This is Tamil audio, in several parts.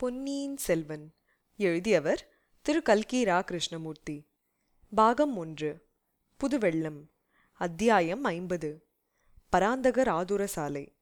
பொன்னியின் செல்வன். எழுதியவர் திரு. கல்கி ரா கிருஷ்ணமூர்த்தி பாகம் ஒன்று. புதுவெள்ளம். அத்தியாயம் ஐம்பது. பராந்தகர் ஆதுர சாலை.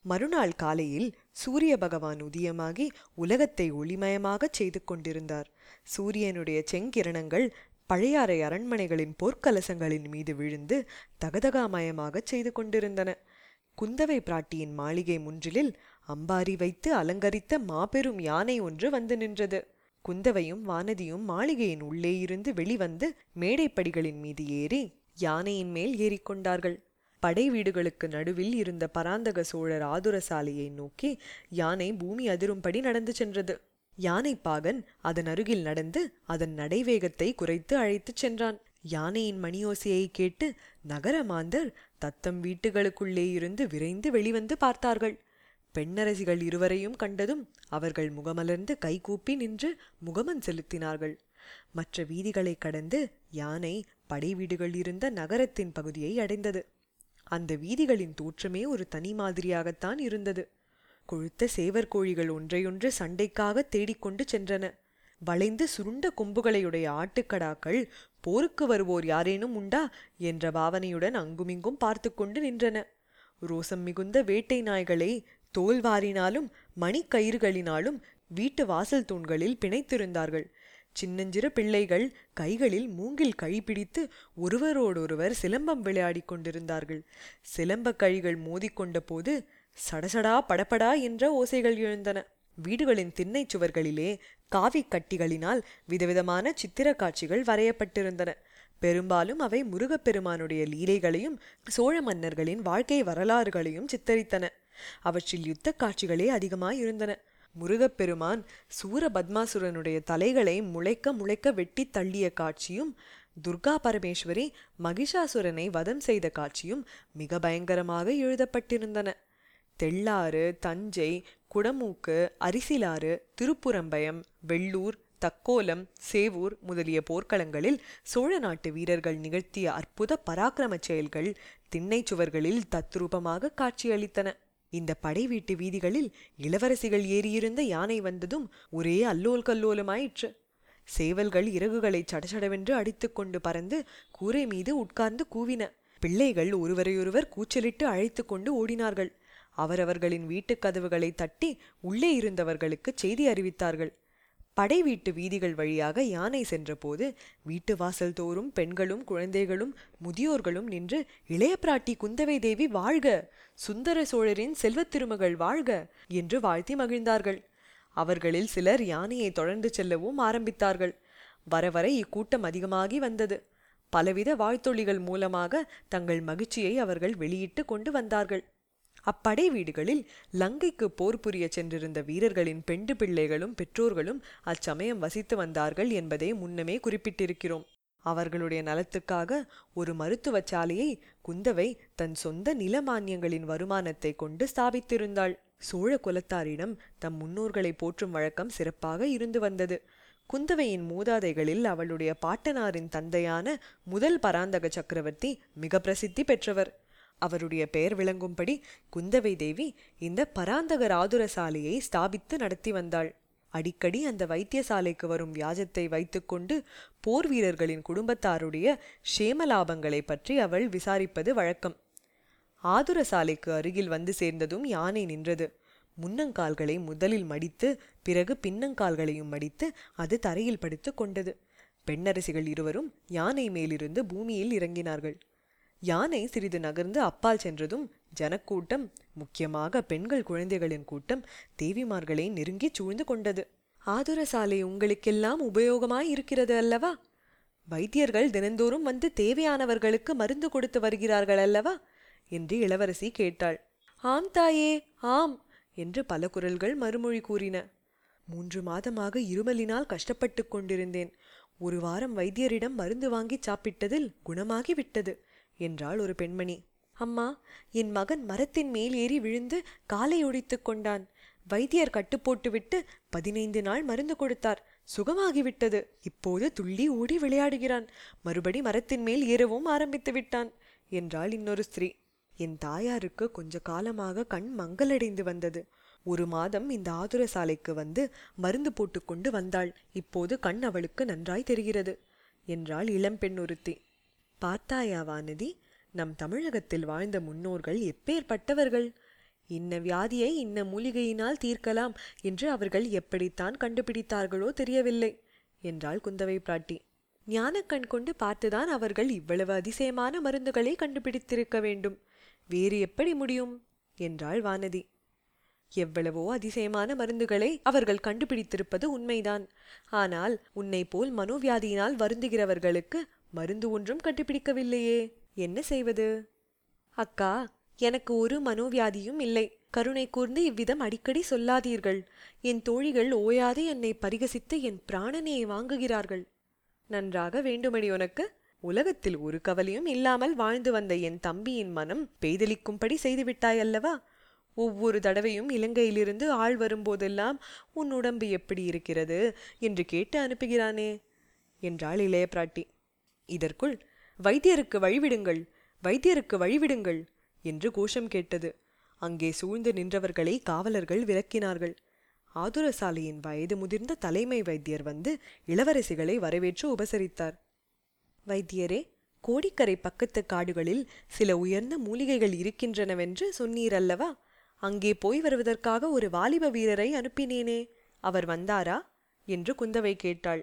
மறுநாள் காலையில் சூரிய பகவான் உதயமாகி உலகத்தை ஒளிமயமாகச் செய்து கொண்டிருந்தார். சூரியனுடைய செங்கிரணங்கள் பழையாறை அரண்மனைகளின் போர்க்கலசங்களின் மீது விழுந்து தகதகாமயமாகச் செய்து கொண்டிருந்தன. குந்தவை பிராட்டியின் மாளிகை முன்றிலில் அம்பாரி வைத்து அலங்கரித்த மாபெரும் யானை ஒன்று வந்து நின்றது. குந்தவையும் வானதியும் மாளிகையின் உள்ளே இருந்து வெளிவந்து மேடைப்படிகளின் மீது ஏறி யானையின் மேல் ஏறிக்கொண்டார்கள். படை வீடுகளுக்கு நடுவில் இருந்த பராந்தக சோழர் ஆதுர சாலையை நோக்கி யானை பூமி அதிரும்படி நடந்து சென்றது. யானைப்பாகன் அதன் அருகில் நடந்து அதன் நடைவேகத்தை குறைத்து அழைத்துச் சென்றான். யானையின் மணியோசையை கேட்டு நகர மாந்தர் தத்தம் வீட்டுகளுக்குள்ளே இருந்து விரைந்து வெளிவந்து பார்த்தார்கள். பெண்ணரசிகள் இருவரையும் கண்டதும் அவர்கள் முகமலர்ந்து கைகூப்பி நின்று முகமன் செலுத்தினார்கள். மற்ற வீதிகளை கடந்து யானை படை வீடுகள் இருந்த நகரத்தின் பகுதியை அடைந்தது. அந்த வீதிகளின் தோற்றமே ஒரு தனி மாதிரியாகத்தான் இருந்தது. கொழுத்த சேவர் கோழிகள் ஒன்றையொன்று சண்டைக்காக தேடிக்கொண்டு சென்றன. வளைந்து சுருண்ட கொம்புகளையுடைய ஆட்டுக்கடாக்கள் போருக்கு வருவோர் யாரேனும் உண்டா? என்ற பாவனையுடன் அங்குமிங்கும் பார்த்து கொண்டு நின்றன. ரோசம் மிகுந்த வேட்டை நாய்களை தோல்வாரினாலும் மணிக்கயிறுகளினாலும் வீட்டு வாசல் தூண்களில் பிணைத்திருந்தார்கள். சின்னஞ்சிறு பிள்ளைகள் கைகளில் மூங்கில் கை பிடித்து ஒருவரோடொருவர் சிலம்பம் விளையாடிக் கொண்டிருந்தார்கள். சிலம்பக் கழிகள் மோதிக்கொண்ட போது சடசடா படபடா என்ற ஓசைகள் எழுந்தன. வீடுகளின் திண்ணைச் சுவர்களிலே காவிக் கட்டிகளினால் விதவிதமான சித்திர காட்சிகள் வரையப்பட்டிருந்தன. பெரும்பாலும் அவை முருகப்பெருமானுடைய லீலைகளையும் சோழ மன்னர்களின் வாழ்க்கை வரலாறுகளையும் சித்தரித்தன. அவற்றில் யுத்த காட்சிகளே அதிகமாயிருந்தன முருகப்பெருமான் சூர பத்மாசுரனுடைய தலைகளை முளைக்க முளைக்க வெட்டி தள்ளிய காட்சியும் துர்கா பரமேஸ்வரி மகிஷாசுரனை வதம் செய்த காட்சியும் மிக பயங்கரமாக எழுதப்பட்டிருந்தன. தெள்ளாறு தஞ்சை குடமூக்கு அரிசிலாறு திருப்புறம்பயம் வெள்ளூர் தக்கோலம் சேவூர் முதலிய போர்க்களங்களில் சோழ நாட்டு வீரர்கள் நிகழ்த்திய அற்புத பராக்கிரம செயல்கள் திண்ணைச் சுவர்களில் தத்ரூபமாக காட்சியளித்தன. இந்த படை வீட்டு வீதிகளில் இளவரசிகள் ஏறியிருந்த யானை வந்ததும் ஒரே அல்லோல் கல்லோலமாயிற்று. சேவல்கள் இறகுகளை சடசடவென்று அடித்துக்கொண்டு பறந்து கூரை மீது உட்கார்ந்து கூவின. பிள்ளைகள் ஒருவரையொருவர் கூச்சலிட்டு அழைத்து கொண்டு ஓடினார்கள். அவரவர்களின் வீட்டுக் கதவுகளை தட்டி உள்ளே இருந்தவர்களுக்கு செய்தி அறிவித்தார்கள். படை வீட்டு வீதிகள் வழியாக யானை சென்றபோது வீட்டு வாசல் தோறும் பெண்களும் குழந்தைகளும் முதியோர்களும் நின்று இளைய பிராட்டி குந்தவை தேவி வாழ்க! சுந்தர சோழரின் செல்வத் திருமகள் வாழ்க! என்று வாழ்த்தி மகிழ்ந்தார்கள். அவர்களில் சிலர் யானையை தொடர்ந்து செல்லவும் ஆரம்பித்தார்கள். வர வர இக்கூட்டம் அதிகமாகி வந்தது. பலவித வாழ்த்தொழிகள் மூலமாக தங்கள் மகிழ்ச்சியை அவர்கள் வெளியிட்டு கொண்டு வந்தார்கள். அப்படை வீடுகளில் லங்கைக்கு போர் புரிய சென்றிருந்த வீரர்களின் பெண்டு பிள்ளைகளும் பெற்றோர்களும் அச்சமயம் வசித்து வந்தார்கள் என்பதை முன்னமே குறிப்பிட்டிருக்கிறோம். அவர்களுடைய நலத்துக்காக ஒரு மருத்துவச் சாலையை குந்தவை தன் சொந்த நிலமானியங்களின் வருமானத்தை கொண்டு ஸ்தாபித்திருந்தாள். சோழ குலத்தாரிடம் தம் முன்னோர்களை போற்றும் வழக்கம் சிறப்பாக இருந்து வந்தது. குந்தவையின் மூதாதைகளில் அவளுடைய பாட்டனாரின் தந்தையான முதல் பராந்தக சக்கரவர்த்தி மிக பிரசித்தி பெற்றவர். அவருடைய பெயர் விளங்கும்படி குந்தவை தேவி இந்த பராந்தகர் ஆதுரசாலையை ஸ்தாபித்து நடத்தி வந்தாள். அடிக்கடி அந்த வைத்தியசாலைக்கு வரும் வியாஜத்தை வைத்துக்கொண்டு போர் வீரர்களின் குடும்பத்தாருடைய ஷேமலாபங்களை பற்றி அவள் விசாரிப்பது வழக்கம். ஆதுரசாலைக்கு அருகில் வந்து சேர்ந்ததும் யானை நின்றது. முன்னங்கால்களை முதலில் மடித்து பிறகு பின்னங்கால்களையும் மடித்து அது தரையில் படுத்து கொண்டது. பெண்ணரசிகள் இருவரும் யானை மேலிருந்து பூமியில் இறங்கினார்கள். யானை சிறிது நகர்ந்து அப்பால் சென்றதும் ஜனக்கூட்டம் முக்கியமாக பெண்கள் குழந்தைகளின் கூட்டம் தேவிமார்களை நெருங்கி சூழ்ந்து கொண்டது. ஆதுர சாலை உங்களுக்கெல்லாம் உபயோகமாய் இருக்கிறது அல்லவா? வைத்தியர்கள் தினந்தோறும் வந்து தேவையானவர்களுக்கு மருந்து கொடுத்து வருகிறார்கள் அல்லவா? என்று இளவரசி கேட்டாள். ஆம் தாயே ஆம் என்று பல குரல்கள் மறுமொழி கூறின. மூன்று மாதமாக இருமலினால் கஷ்டப்பட்டு கொண்டிருந்தேன். ஒரு வாரம் வைத்தியரிடம் மருந்து வாங்கி சாப்பிட்டதில் குணமாகி விட்டது என்றாள் ஒரு பெண்மணி. அம்மா என் மகன் மரத்தின் மேல் ஏறி விழுந்து காலை ஒடித்து கொண்டான். வைத்தியர் கட்டுப்போட்டுவிட்டு பதினைந்து நாள் மருந்து கொடுத்தார். சுகமாகிவிட்டது. இப்போது துள்ளி ஓடி விளையாடுகிறான். மறுபடி மரத்தின் மேல் ஏறவும் ஆரம்பித்து விட்டான் என்றாள் இன்னொரு ஸ்திரீ. என் தாயாருக்கு கொஞ்ச காலமாக கண் மங்கலடைந்து வந்தது. ஒரு மாதம் இந்த ஆதுர சாலைக்கு வந்து மருந்து போட்டுக்கொண்டு வந்தாள். இப்போது கண் அவளுக்கு நன்றாய் தெரிகிறது என்றாள் இளம்பெண் ஒருத்தி. பார்த்தாயா வானதி நம் தமிழகத்தில் வாழ்ந்த முன்னோர்கள் எப்பேற்பட்டவர்கள்? இன்ன வியாதியை இன்ன மூலிகையினால் தீர்க்கலாம் என்று அவர்கள் எப்படித்தான் கண்டுபிடித்தார்களோ தெரியவில்லை என்றாள் குந்தவை பிராட்டி. ஞானக்கண் கொண்டு பார்த்துதான் அவர்கள் இவ்வளவு அதிசயமான மருந்துகளை கண்டுபிடித்திருக்க வேண்டும். வேறு எப்படி முடியும்? என்றாள் வானதி. எவ்வளவோ அதிசயமான மருந்துகளை அவர்கள் கண்டுபிடித்திருப்பது உண்மைதான். ஆனால் உன்னை போல் மனோவியாதியினால் வருந்துகிறவர்களுக்கு மருந்து ஒன்றும் கண்டுபிடிக்கவில்லையே. என்ன செய்வது? அக்கா எனக்கு ஒரு மனோவியாதியும் இல்லை. கருணை கூர்ந்து இவ்விதம் அடிக்கடி சொல்லாதீர்கள். என் தோழிகள் ஓயாது என்னை பரிகசித்து என் பிராணனையை வாங்குகிறார்கள். நன்றாக வேண்டுமடி உனக்கு. உலகத்தில் ஒரு கவலையும் இல்லாமல் வாழ்ந்து வந்த என் தம்பியின் மனம் பேதலிக்கும்படி செய்துவிட்டாய் அல்லவா? ஒவ்வொரு தடவையும் இலங்கையிலிருந்து ஆள் வரும்போதெல்லாம் உன் உடம்பு எப்படி இருக்கிறது? என்று கேட்டு அனுப்புகிறானே. என்றாள் இளைய பிராட்டி இதற்குள் வைத்தியருக்கு வழிவிடுங்கள் வைத்தியருக்கு வழிவிடுங்கள் என்று கோஷம் கேட்டது. அங்கே சூழ்ந்து நின்றவர்களை காவலர்கள் விலக்கினார்கள் ஆதுரசாலையின் வயது முதிர்ந்த தலைமை வைத்தியர் வந்து இளவரசிகளை வரவேற்று உபசரித்தார். வைத்தியரே கோடிக்கரை பக்கத்து காடுகளில் சில உயர்ந்த மூலிகைகள் இருக்கின்றனவென்று சொன்னீரல்லவா? அங்கே போய் வருவதற்காக ஒரு வாலிப வீரரை அனுப்பினேனே அவர் வந்தாரா? என்று குந்தவை கேட்டாள்.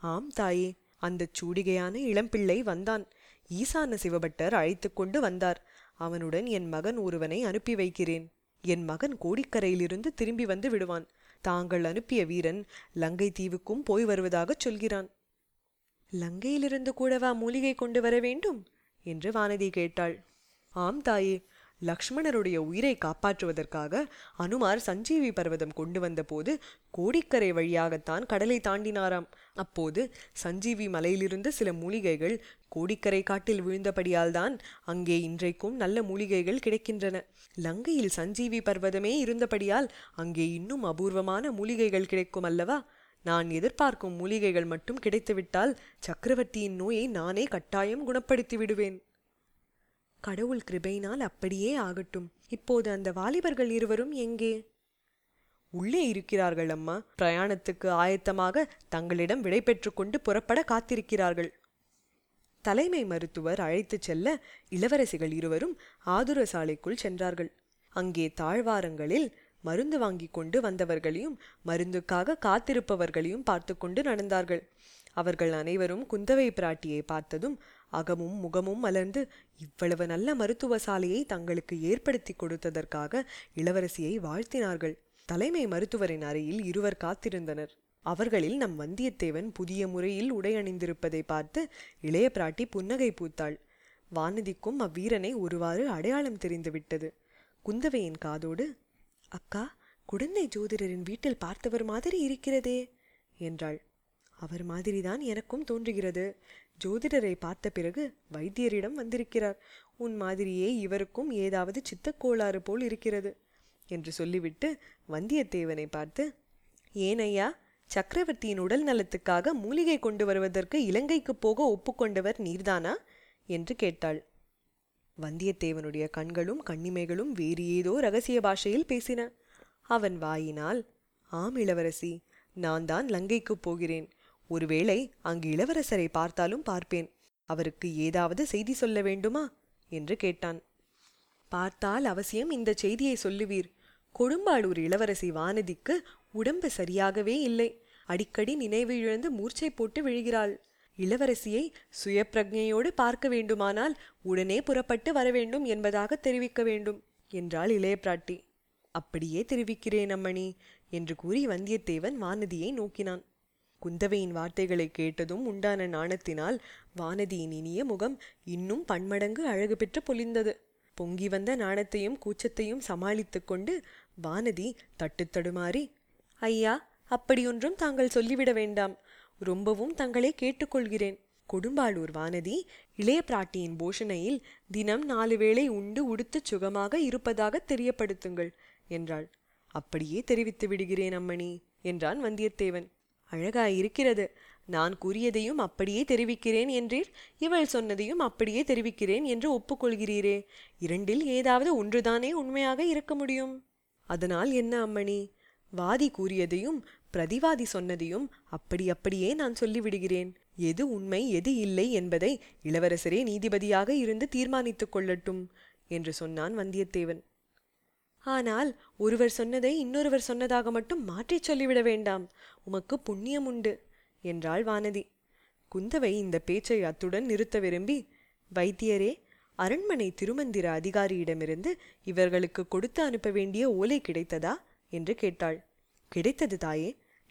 ஆம் தாயே அந்தச் சூடிகையான இளம்பிள்ளை வந்தான். ஈசான சிவபட்டர் அழைத்து கொண்டு வந்தார். அவனுடன் என் மகன் ஒருவனை அனுப்பி வைக்கிறேன். என் மகன் கோடிக்கரையிலிருந்து திரும்பி வந்து விடுவான். தாங்கள் அனுப்பிய வீரன் லங்கை தீவுக்கும் போய் வருவதாகச் சொல்கிறான். லங்கையிலிருந்து கூடவா மூலிகை கொண்டு வர வேண்டும்? என்று வானதி கேட்டாள். ஆம் தாயே லக்ஷ்மணருடைய உயிரை காப்பாற்றுவதற்காக அனுமார் சஞ்சீவி பர்வதம் கொண்டு வந்தபோது கோடிக்கரை வழியாகத்தான் கடலை தாண்டினாராம். அப்போது சஞ்சீவி மலையிலிருந்து சில மூலிகைகள் கோடிக்கரை காட்டில் விழுந்தபடியால் தான் அங்கே இன்றைக்கும் நல்ல மூலிகைகள் கிடைக்கின்றன. லங்கையில் சஞ்சீவி பர்வதமே இருந்தபடியால் அங்கே இன்னும் அபூர்வமான மூலிகைகள் கிடைக்கும் அல்லவா? நான் எதிர்பார்க்கும் மூலிகைகள் மட்டும் கிடைத்துவிட்டால் சக்கரவர்த்தியின் நோயை நானே கட்டாயம் குணப்படுத்தி விடுவேன். கடவுள் கிருபையினால் அப்படியே ஆகட்டும். இப்போது அந்த வாலிபர்கள் இருவரும் எங்கே? உள்ளே இருக்கிறார்கள் அம்மா. பிரயாணத்துக்கு ஆயத்தமாக தங்களிடம் விடை கொண்டு புறப்பட காத்திருக்கிறார்கள். தலைமை மருத்துவர் அழைத்துச் செல்ல இளவரசிகள் இருவரும் ஆதுர சாலைக்குள் சென்றார்கள். அங்கே தாழ்வாரங்களில் மருந்து வாங்கி கொண்டு வந்தவர்களையும் மருந்துக்காக காத்திருப்பவர்களையும் பார்த்து கொண்டு நடந்தார்கள். அவர்கள் அனைவரும் குந்தவை பிராட்டியை பார்த்ததும் அகமும் முகமும் மலர்ந்து இவ்வளவு நல்ல மருத்துவ சாலையை தங்களுக்கு ஏற்படுத்தி கொடுத்ததற்காக இளவரசியை வாழ்த்தினார்கள். தலைமை மருத்துவரின் அறையில் இருவர் காத்திருந்தனர். அவர்களில் நம் வந்தியத்தேவன் புதிய முறையில் உடையணிந்திருப்பதை பார்த்து இளைய பிராட்டி புன்னகை பூத்தாள். வானதிக்கும் அவ்வீரனை ஒருவாறு அடையாளம் தெரிந்துவிட்டது குந்தவையின் காதோடு அக்கா குடந்தை ஜோதிடரின் வீட்டில் பார்த்தவர் மாதிரி இருக்கிறதே என்றாள். அவர் மாதிரிதான் எனக்கும் தோன்றுகிறது. ஜோதிடரை பார்த்த பிறகு வைத்தியரிடம் வந்திருக்கிறார். உன் மாதிரியே இவருக்கும் ஏதாவது சித்தக்கோளாறு போல் இருக்கிறது என்று சொல்லிவிட்டு வந்தியத்தேவனை பார்த்து ஏனையா சக்கரவர்த்தியின் உடல் நலத்துக்காக மூலிகை கொண்டு வருவதற்கு இலங்கைக்கு போக ஒப்புக்கொண்டவர் நீர்தானா? என்று கேட்டாள். வந்தியத்தேவனுடைய கண்களும் கண்ணிமைகளும் வேறு ஏதோ ரகசிய பாஷையில் பேசின. அவன் வாயினால் ஆம் இளவரசி நான் தான் லங்கைக்கு போகிறேன். ஒருவேளை அங்கு இளவரசரை பார்த்தாலும் பார்ப்பேன். அவருக்கு ஏதாவது செய்தி சொல்ல வேண்டுமா? என்று கேட்டான். பார்த்தால் அவசியம் இந்த செய்தியை சொல்லுவீர். கொடும்பாளூர் இளவரசி வானதிக்கு உடம்பு சரியாகவே இல்லை. அடிக்கடி நினைவு இழந்து மூர்ச்சை போட்டு விழுகிறாள். இளவரசியை சுயப்பிரஜையோடு பார்க்க வேண்டுமானால் உடனே புறப்பட்டு வர வேண்டும் என்பதாக தெரிவிக்க வேண்டும் என்றாள் இளைய பிராட்டி. அப்படியே தெரிவிக்கிறேன் அம்மணி என்று கூறி வந்தியத்தேவன் வானதியை நோக்கினான். குந்தவையின் வார்த்தைகளை கேட்டதும் உண்டான நாணத்தினால் வானதியின் இனிய முகம் இன்னும் பன்மடங்கு அழகு பெற்று பொலிந்தது. பொங்கி வந்த நாணத்தையும் கூச்சத்தையும் சமாளித்து கொண்டு வானதி தட்டு தடுமாறி ஐயா அப்படியொன்றும் தாங்கள் சொல்லிவிட வேண்டாம். ரொம்பவும் தங்களை கேட்டுக்கொள்கிறேன். கொடும்பாளூர் வானதி இளைய பிராட்டியின் போஷணையில் தினம் நாலு வேளை உண்டு உடுத்து சுகமாக இருப்பதாக தெரியப்படுத்துங்கள் என்றாள். அப்படியே தெரிவித்து விடுகிறேன் அம்மணி என்றான் வந்தியத்தேவன். அழகாயிருக்கிறது நான் கூறியதையும் அப்படியே தெரிவிக்கிறேன் என்றீர்? இவள் சொன்னதையும் அப்படியே தெரிவிக்கிறேன் என்று ஒப்புக்கொள்கிறீரே. இரண்டில் ஏதாவது ஒன்றுதானே உண்மையாக இருக்க முடியும்? அதனால் என்ன அம்மணி? வாதி கூறியதையும் பிரதிவாதி சொன்னதையும் அப்படி அப்படியே நான் சொல்லிவிடுகிறேன். எது உண்மை எது இல்லை என்பதை இளவரசரே நீதிபதியாக இருந்து தீர்மானித்துக் கொள்ளட்டும் என்று சொன்னான் வந்தியத்தேவன். ஆனால் ஒருவர் சொன்னதை இன்னொருவர் சொன்னதாக மட்டும் மாற்றிச் சொல்லிவிட வேண்டாம். உமக்கு புண்ணியம் உண்டு என்றாள் வானதி. குந்தவை இந்த பேச்சை அத்துடன் நிறுத்த விரும்பி வைத்தியரே அரண்மனை திருமந்திர அதிகாரியிடமிருந்து இவர்களுக்கு கொடுத்து அனுப்ப வேண்டிய ஓலை கிடைத்ததா? என்று கேட்டாள். கிடைத்தது தாயே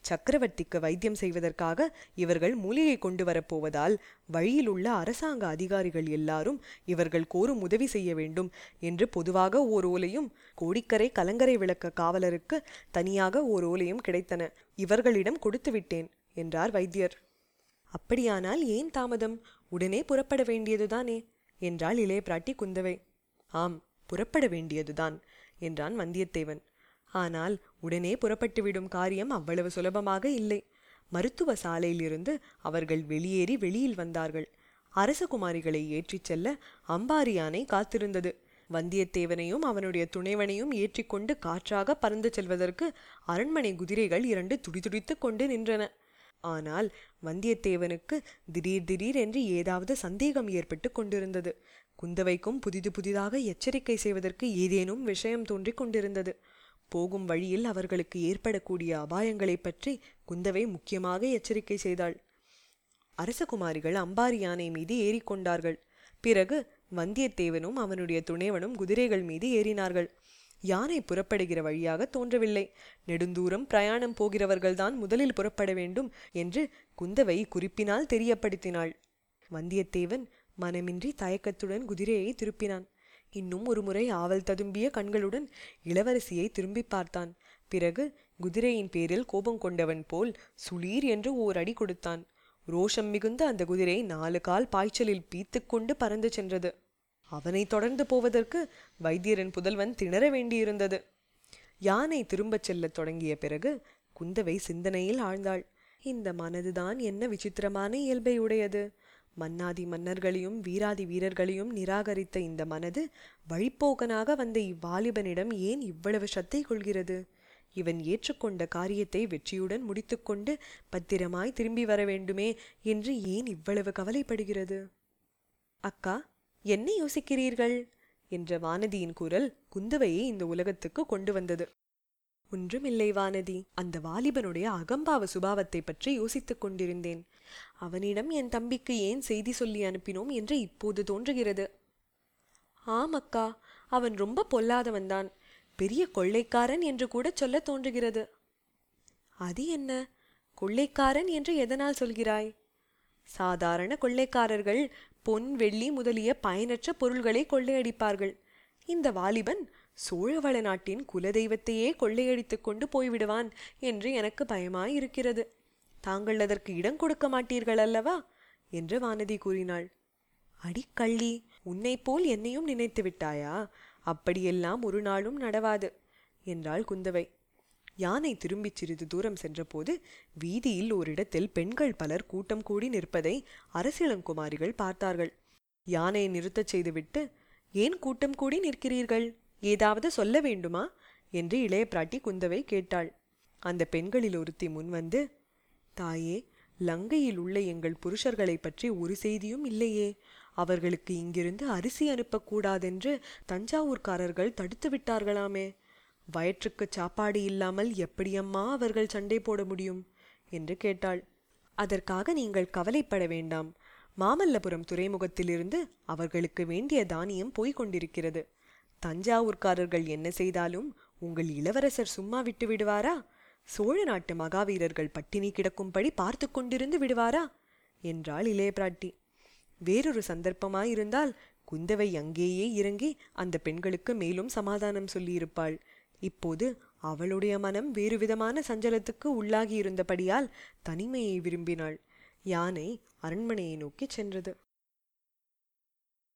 சக்கரவர்த்திக்கு வைத்தியம் செய்வதற்காக இவர்கள் மூலிகை கொண்டு வரப்போவதால் வழியில் உள்ள அரசாங்க அதிகாரிகள் எல்லாரும் இவர்கள் கோரும் உதவி செய்ய வேண்டும் என்று பொதுவாக ஓர் ஓலையும் கோடிக்கரை கலங்கரை விளக்க காவலருக்கு தனியாக ஓர் ஓலையும் கிடைத்தன. இவர்களிடம் கொடுத்து விட்டேன் என்றார் வைத்தியர். அப்படியானால் ஏன் தாமதம்? உடனே புறப்பட வேண்டியதுதானே என்றாள் இளைய பிராட்டி குந்தவை. ஆம் புறப்பட வேண்டியதுதான் என்றான் வந்தியத்தேவன். ஆனால் உடனே புறப்பட்டுவிடும் காரியம் அவ்வளவு சுலபமாக இல்லை. மருத்துவ சாலையிலிருந்து அவர்கள் வெளியேறி வெளியில் வந்தார்கள். அரசகுமாரிகளை ஏற்றிச் செல்ல அம்பாரி யானை காத்திருந்தது. வந்தியத்தேவனையும் அவனுடைய துணைவனையும் ஏற்றிக்கொண்டு காற்றாக பறந்து செல்வதற்கு அரண்மனை குதிரைகள் இரண்டு துடிதுடித்துக் கொண்டு நின்றன. ஆனால் வந்தியத்தேவனுக்கு திடீர் திடீர் என்று ஏதாவது சந்தேகம் ஏற்பட்டு கொண்டிருந்தது. குந்தவைக்கும் புதிது புதிதாக எச்சரிக்கை செய்வதற்கு ஏதேனும் விஷயம் தோன்றிக் கொண்டிருந்தது. போகும் வழியில் அவர்களுக்கு ஏற்படக்கூடிய அபாயங்களைப் பற்றி குந்தவை முக்கியமாக எச்சரிக்கை செய்தாள். அரசகுமாரிகள் அம்பாரி யானை மீது ஏறிக்கொண்டார்கள். பிறகு வந்தியத்தேவனும் அவனுடைய துணைவனும் குதிரைகள் மீது ஏறினார்கள். யானை புறப்படுகிற வழியாக தோன்றவில்லை. நெடுந்தூரம் பிரயாணம் போகிறவர்கள்தான் முதலில் புறப்பட வேண்டும் என்று குந்தவை குறிப்பினால் தெரியப்படுத்தினாள். வந்தியத்தேவன் மனமின்றி தயக்கத்துடன் குதிரையை திருப்பினான். இன்னும் ஒருமுறை ஆவல் ததும்பிய கண்களுடன் இளவரசியை திரும்பி பார்த்தான். பிறகு குதிரையின் பேரில் கோபம் கொண்டவன் போல் சுளீர் என்று ஓர் அடி கொடுத்தான். ரோஷம் மிகுந்த அந்த குதிரை நாலு கால் பாய்ச்சலில் பீத்துக்கொண்டு பறந்து சென்றது. அவனை தொடர்ந்து போவதற்கு வைத்தியரின் புதல்வன் திணற வேண்டியிருந்தது. யானை திரும்பச் செல்லத் தொடங்கிய பிறகு குந்தவை சிந்தனையில் ஆழ்ந்தாள். இந்த மனதுதான் என்ன விசித்திரமான இயல்பை உடையது. மன்னாதி மன்னர்களையும் வீராதி வீரர்களையும் நிராகரித்த இந்த மனது வழிப்போக்கனாக வந்த இவ்வாலிபனிடம் ஏன் இவ்வளவு சத்தை கொள்கிறது? இவன் ஏற்றுக்கொண்ட காரியத்தை வெற்றியுடன் முடித்துக்கொண்டு பத்திரமாய் திரும்பி வர வேண்டுமே என்று ஏன் இவ்வளவு கவலைப்படுகிறது? அக்கா என்ன யோசிக்கிறீர்கள்? என்ற வானதியின் குரல் குந்தவையை இந்த உலகத்துக்கு கொண்டு வந்தது. ஒன்றுமில்லை வானதி அந்த வாலிபனுடைய அகம்பாவ சுபாவத்தை பற்றி யோசித்துக் கொண்டிருந்தேன். அவனிடம் என் தம்பிக்கு ஏன் செய்தி சொல்லி அனுப்பினோம் என்று இப்போது தோன்றுகிறது. ஆம் அக்கா அவன் ரொம்ப பொல்லாதவன்தான் பெரிய கொள்ளைக்காரன் என்று கூட சொல்ல தோன்றுகிறது. அது என்ன? கொள்ளைக்காரன் என்று எதனால் சொல்கிறாய்? சாதாரண கொள்ளைக்காரர்கள் பொன் வெள்ளி முதலிய பயனற்ற பொருள்களை கொள்ளையடிப்பார்கள். இந்த வாலிபன் சோழவள நாட்டின் குலதெய்வத்தையே கொள்ளையடித்துக் கொண்டு போய்விடுவான் என்று எனக்கு பயமாயிருக்கிறது. தாங்கள் அதற்கு இடம் கொடுக்க மாட்டீர்கள் அல்லவா? என்று வானதி கூறினாள். அடிக்கள்ளி உன்னைப் போல் என்னையும் நினைத்து விட்டாயா? அப்படியெல்லாம் ஒரு நாளும் நடவாது என்றாள் குந்தவை. யானை திரும்பிச் சிறிது தூரம் சென்றபோது வீதியில் ஓரிடத்தில் பெண்கள் பலர் கூட்டம் கூடி நிற்பதை அரசிளங்குமாரிகள் பார்த்தார்கள். யானையை நிறுத்தச் செய்துவிட்டு ஏன் கூட்டம் கூடி நிற்கிறீர்கள்? ஏதாவது சொல்ல வேண்டுமா? என்று இளைய பிராட்டி குந்தவை கேட்டாள். அந்த பெண்களில் ஒருத்தி முன்வந்து தாயே லங்கையில் உள்ள எங்கள் புருஷர்களைப் பற்றி ஒரு செய்தியும் இல்லையே. அவர்களுக்கு இங்கிருந்து அரிசி அனுப்பக்கூடாதென்று தஞ்சாவூர்காரர்கள் தடுத்து விட்டார்களாமே. வயிற்றுக்கு சாப்பாடு இல்லாமல் எப்படியம்மா அவர்கள் சண்டை போட முடியும்? என்று கேட்டாள். அதற்காக நீங்கள் கவலைப்பட வேண்டாம். மாமல்லபுரம் துறைமுகத்திலிருந்து அவர்களுக்கு வேண்டிய தானியம் போய்க் கொண்டிருக்கிறது. தஞ்சாவூர்காரர்கள் என்ன செய்தாலும் உங்கள் இளவரசர் சும்மா விட்டு விடுவாரா? சோழ நாட்டு மகாவீரர்கள் பட்டினி கிடக்கும்படி பார்த்து கொண்டிருந்து விடுவாரா? என்றாள் இளைய பிராட்டி வேறொரு சந்தர்ப்பமாயிருந்தால் குந்தவை அங்கேயே இறங்கி அந்த பெண்களுக்கு மேலும் சமாதானம் சொல்லியிருப்பாள். இப்போது அவளுடைய மனம் வேறு விதமான சஞ்சலத்துக்கு உள்ளாகி இருந்தபடியால் தனிமையை விரும்பினாள். யானை அரண்மனையை நோக்கிச் சென்றது.